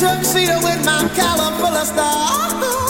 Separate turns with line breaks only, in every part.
Tuxedo with my collar full of stars.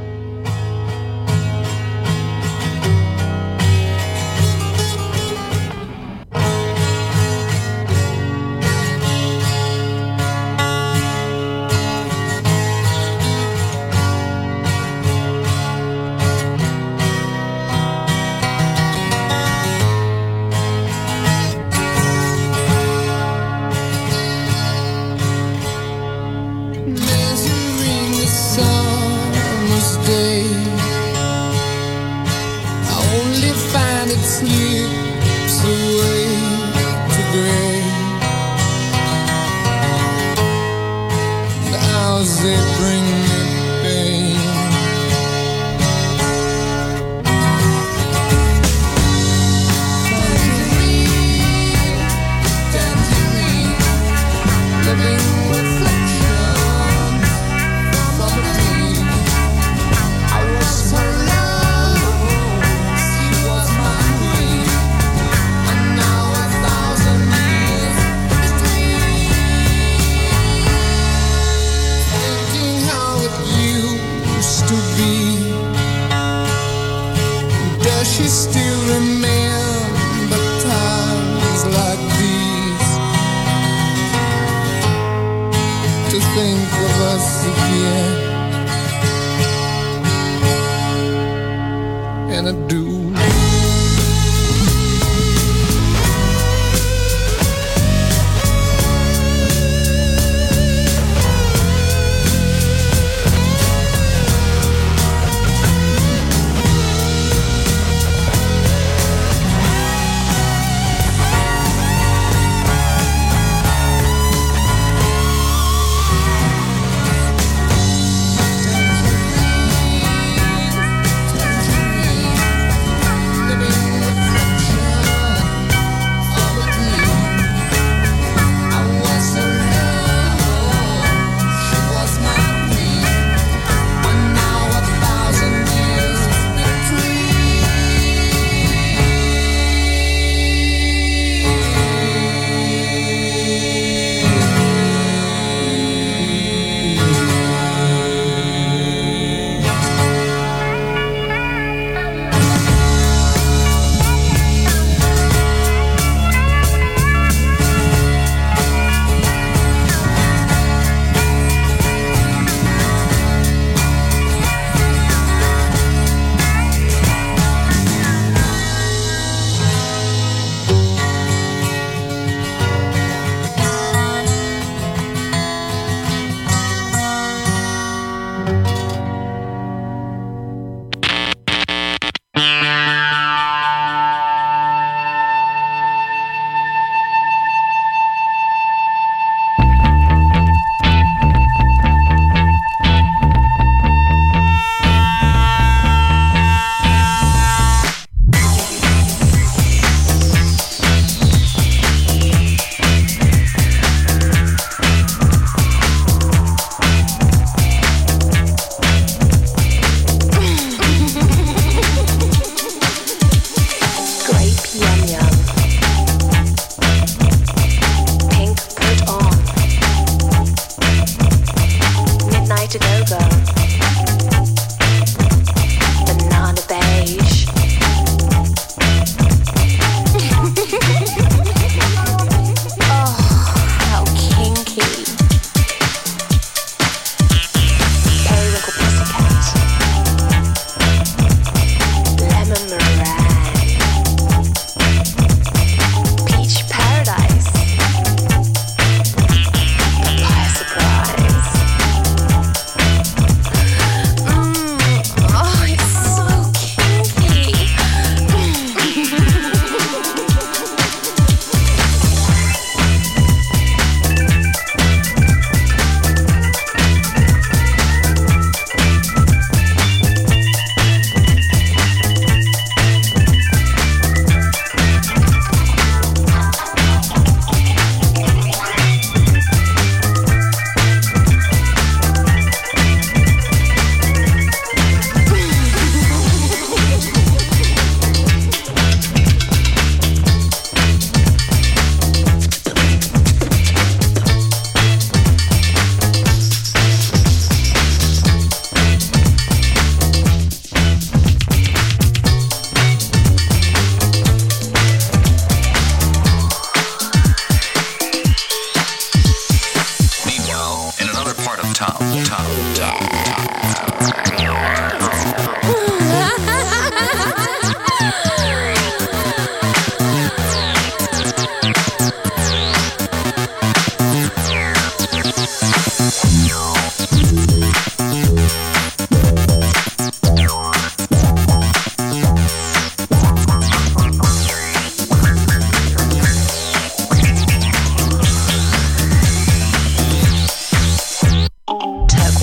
You.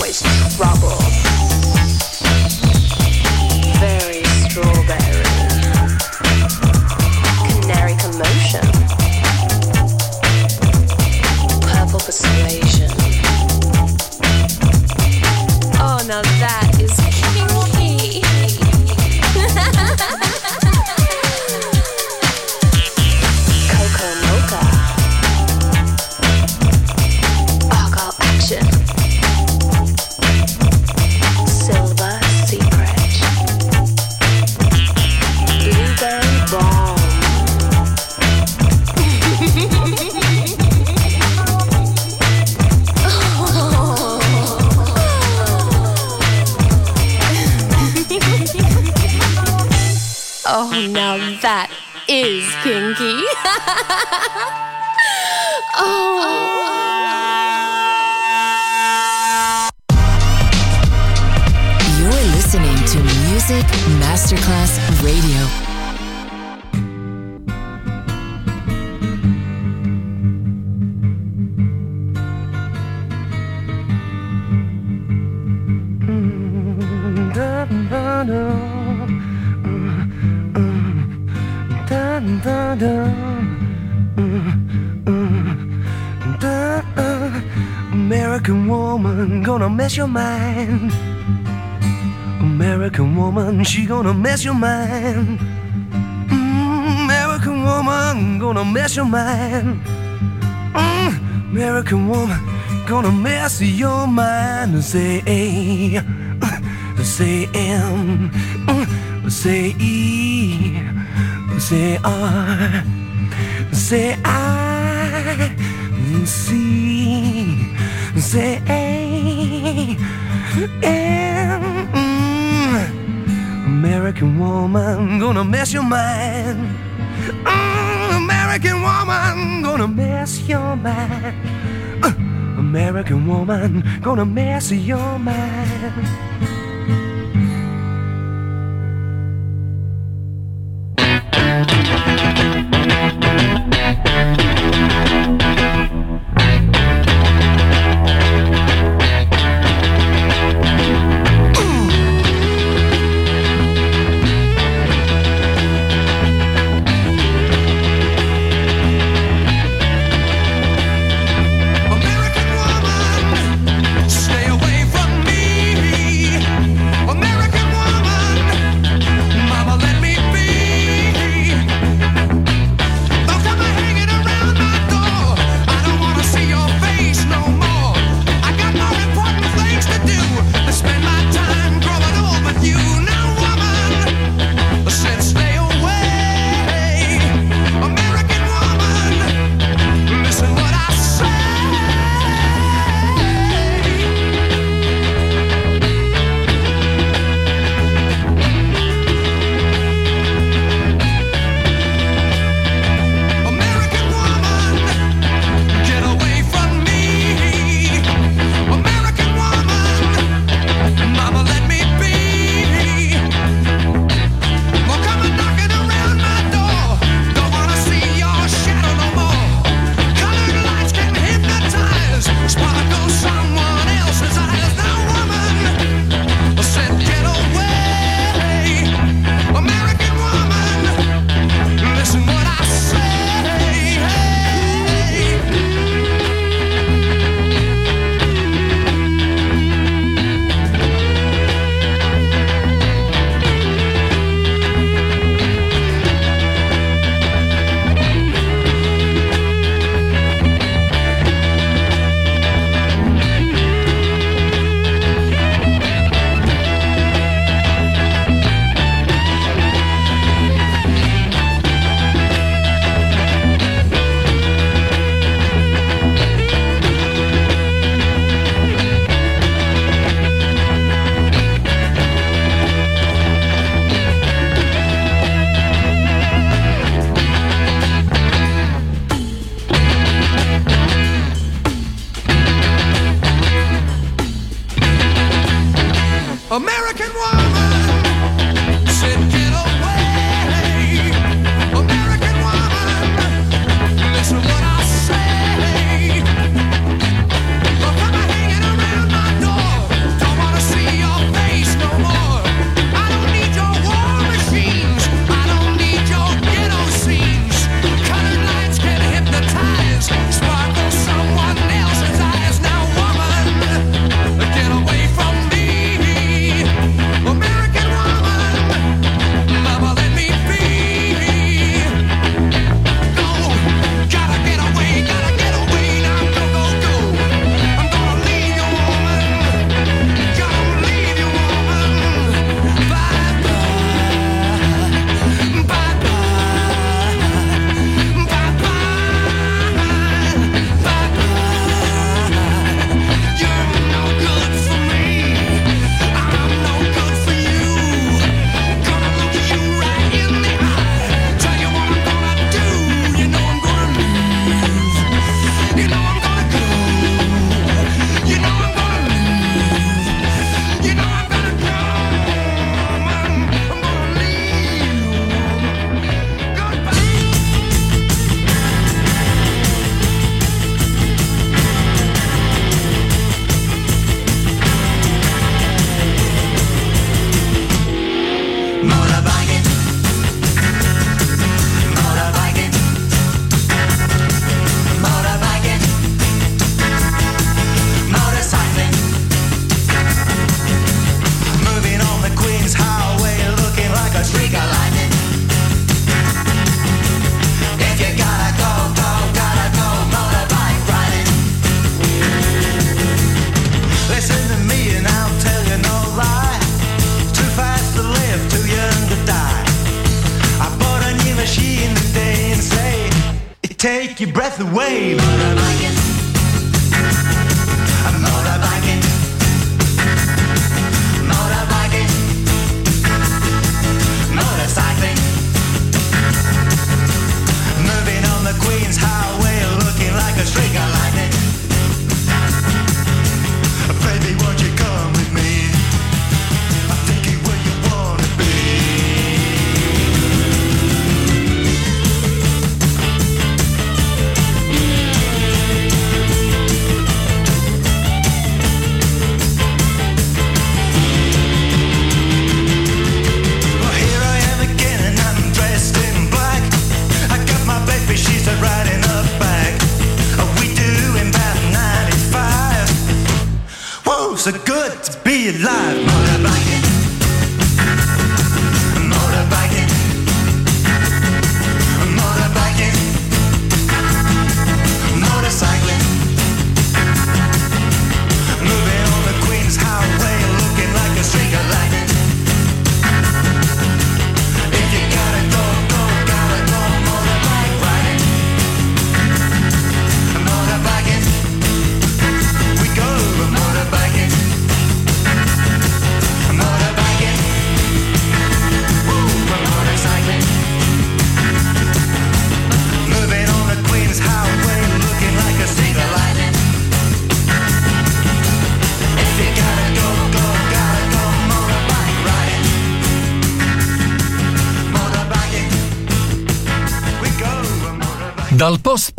always trouble. Mm, American woman gonna mess your mind. Say A, say M, say E, say R, say I, C say mm, American woman gonna mess your mind. Mm, American woman gonna mess your mind uh, American woman gonna mess your mind America.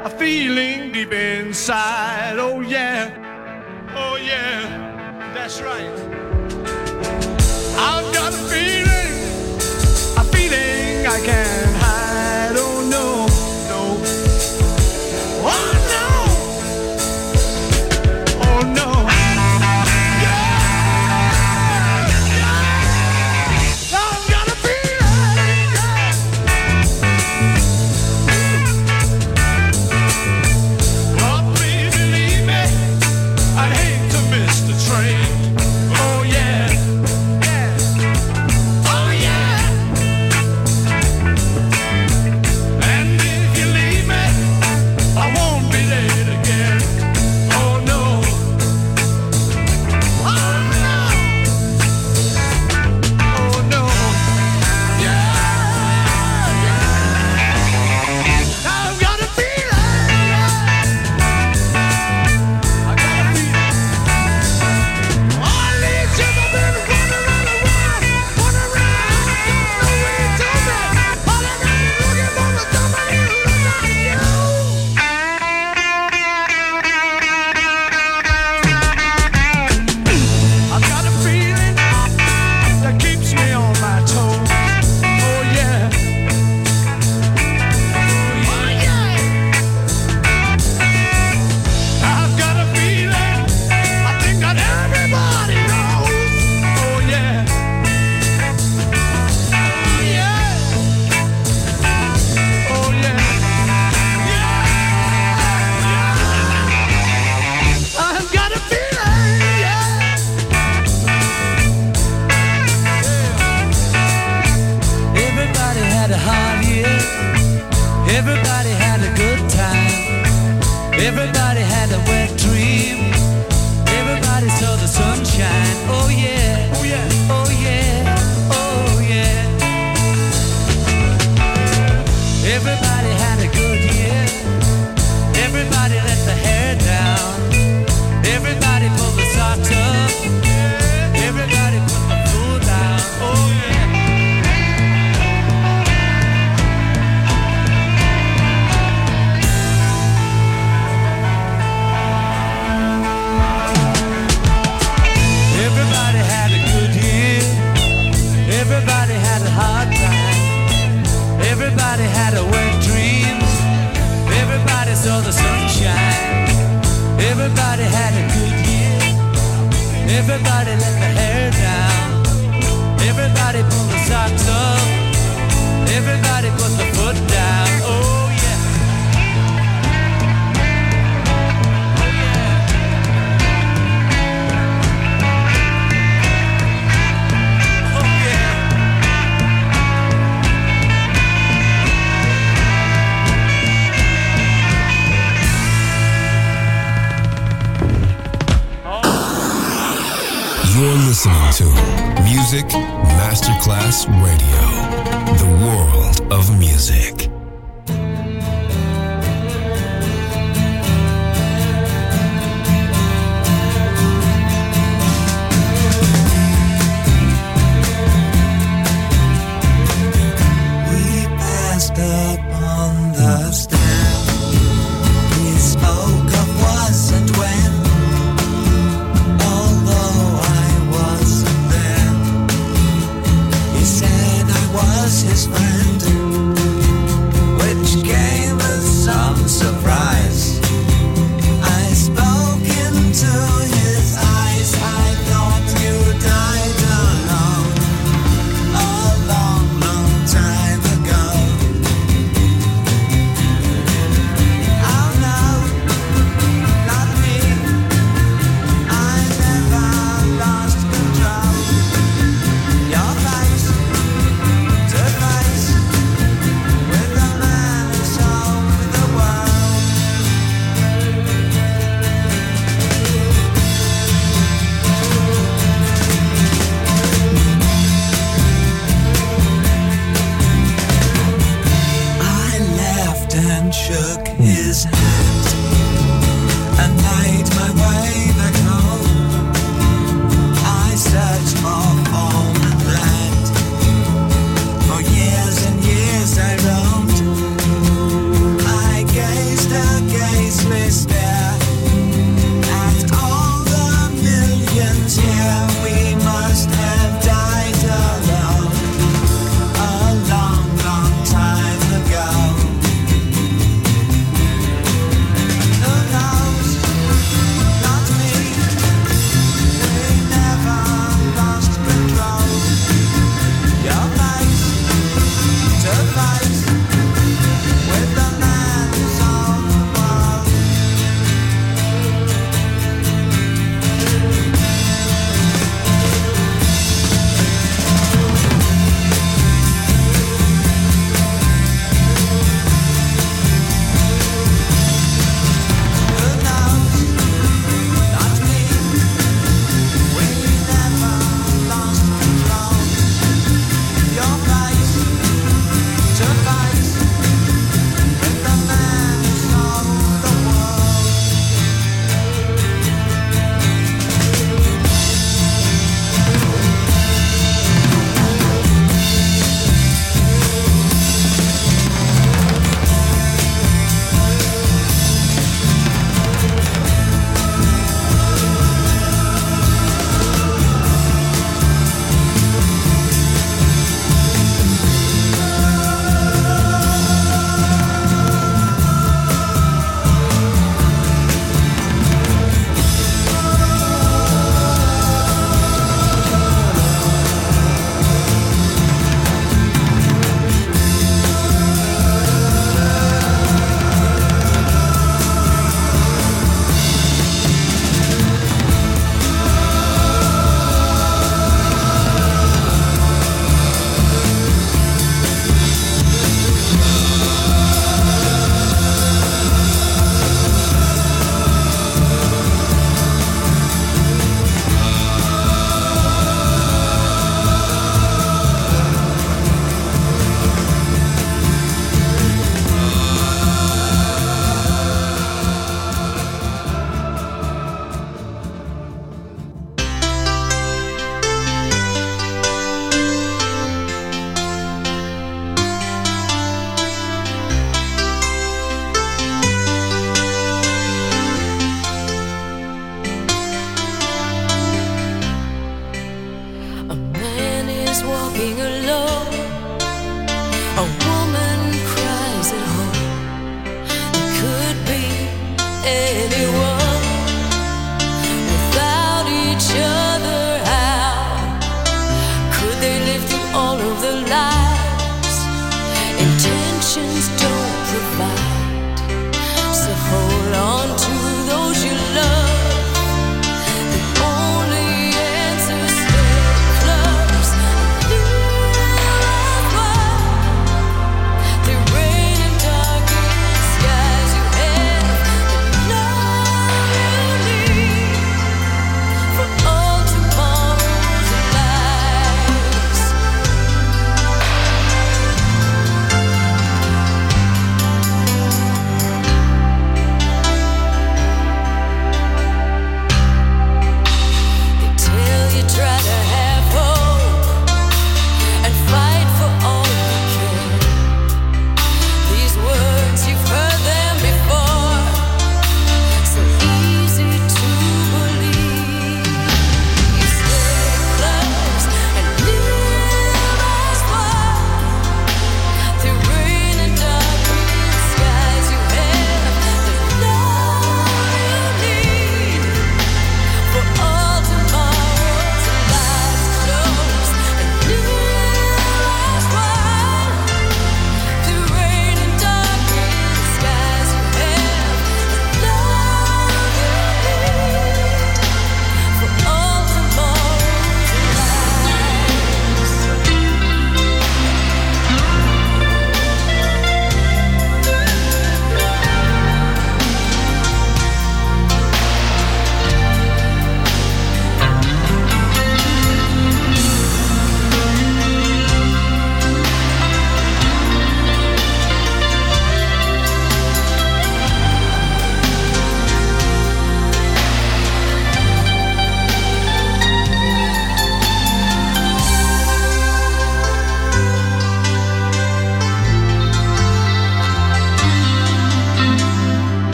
a feeling deep inside. Oh, yeah, oh, yeah, that's right. I've got a feeling, a feeling I
can.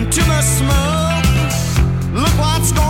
into the
smoke. Look what's going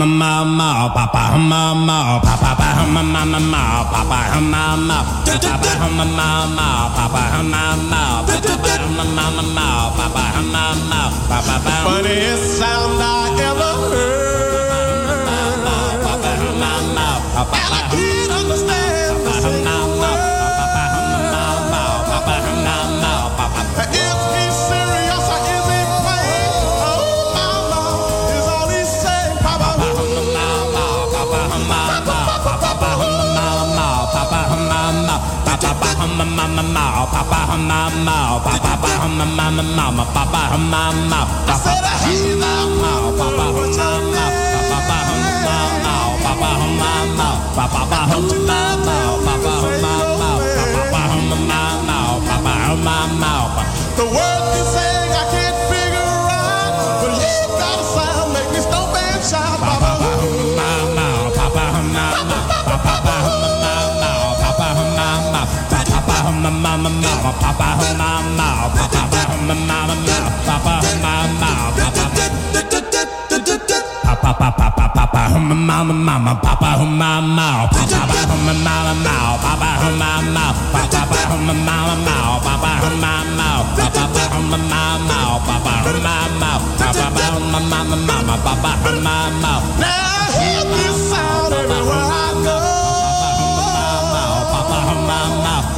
humma ma ma papa humma ma papa papa humma ma ma papa humma ma papa humma ma ma papa humma ma papa humma ma ma papa humma ma papa papa
funniest sound I ever heard.
Humma ma papa
and I can't understand the single word. Is he serious humma mama mao, papa humma mao, papa humma mama mama, papa humma mao, papa humma mao, papa humma papa humma mao, papa humma papa humma mao, papa humma mao, papa humma mao, papa humma mao.
Mama mama papa mama papa mama mama papa mama papa papa papa papa mama mama papa mama papa mama mama papa mama papa mama mama papa mama papa mama papa mama papa mama mama papa mama
Now hear this sound everywhere I go.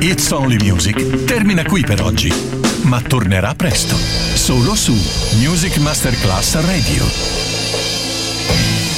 It's Only Music termina qui per oggi, ma tornerà presto, solo su Music Masterclass Radio.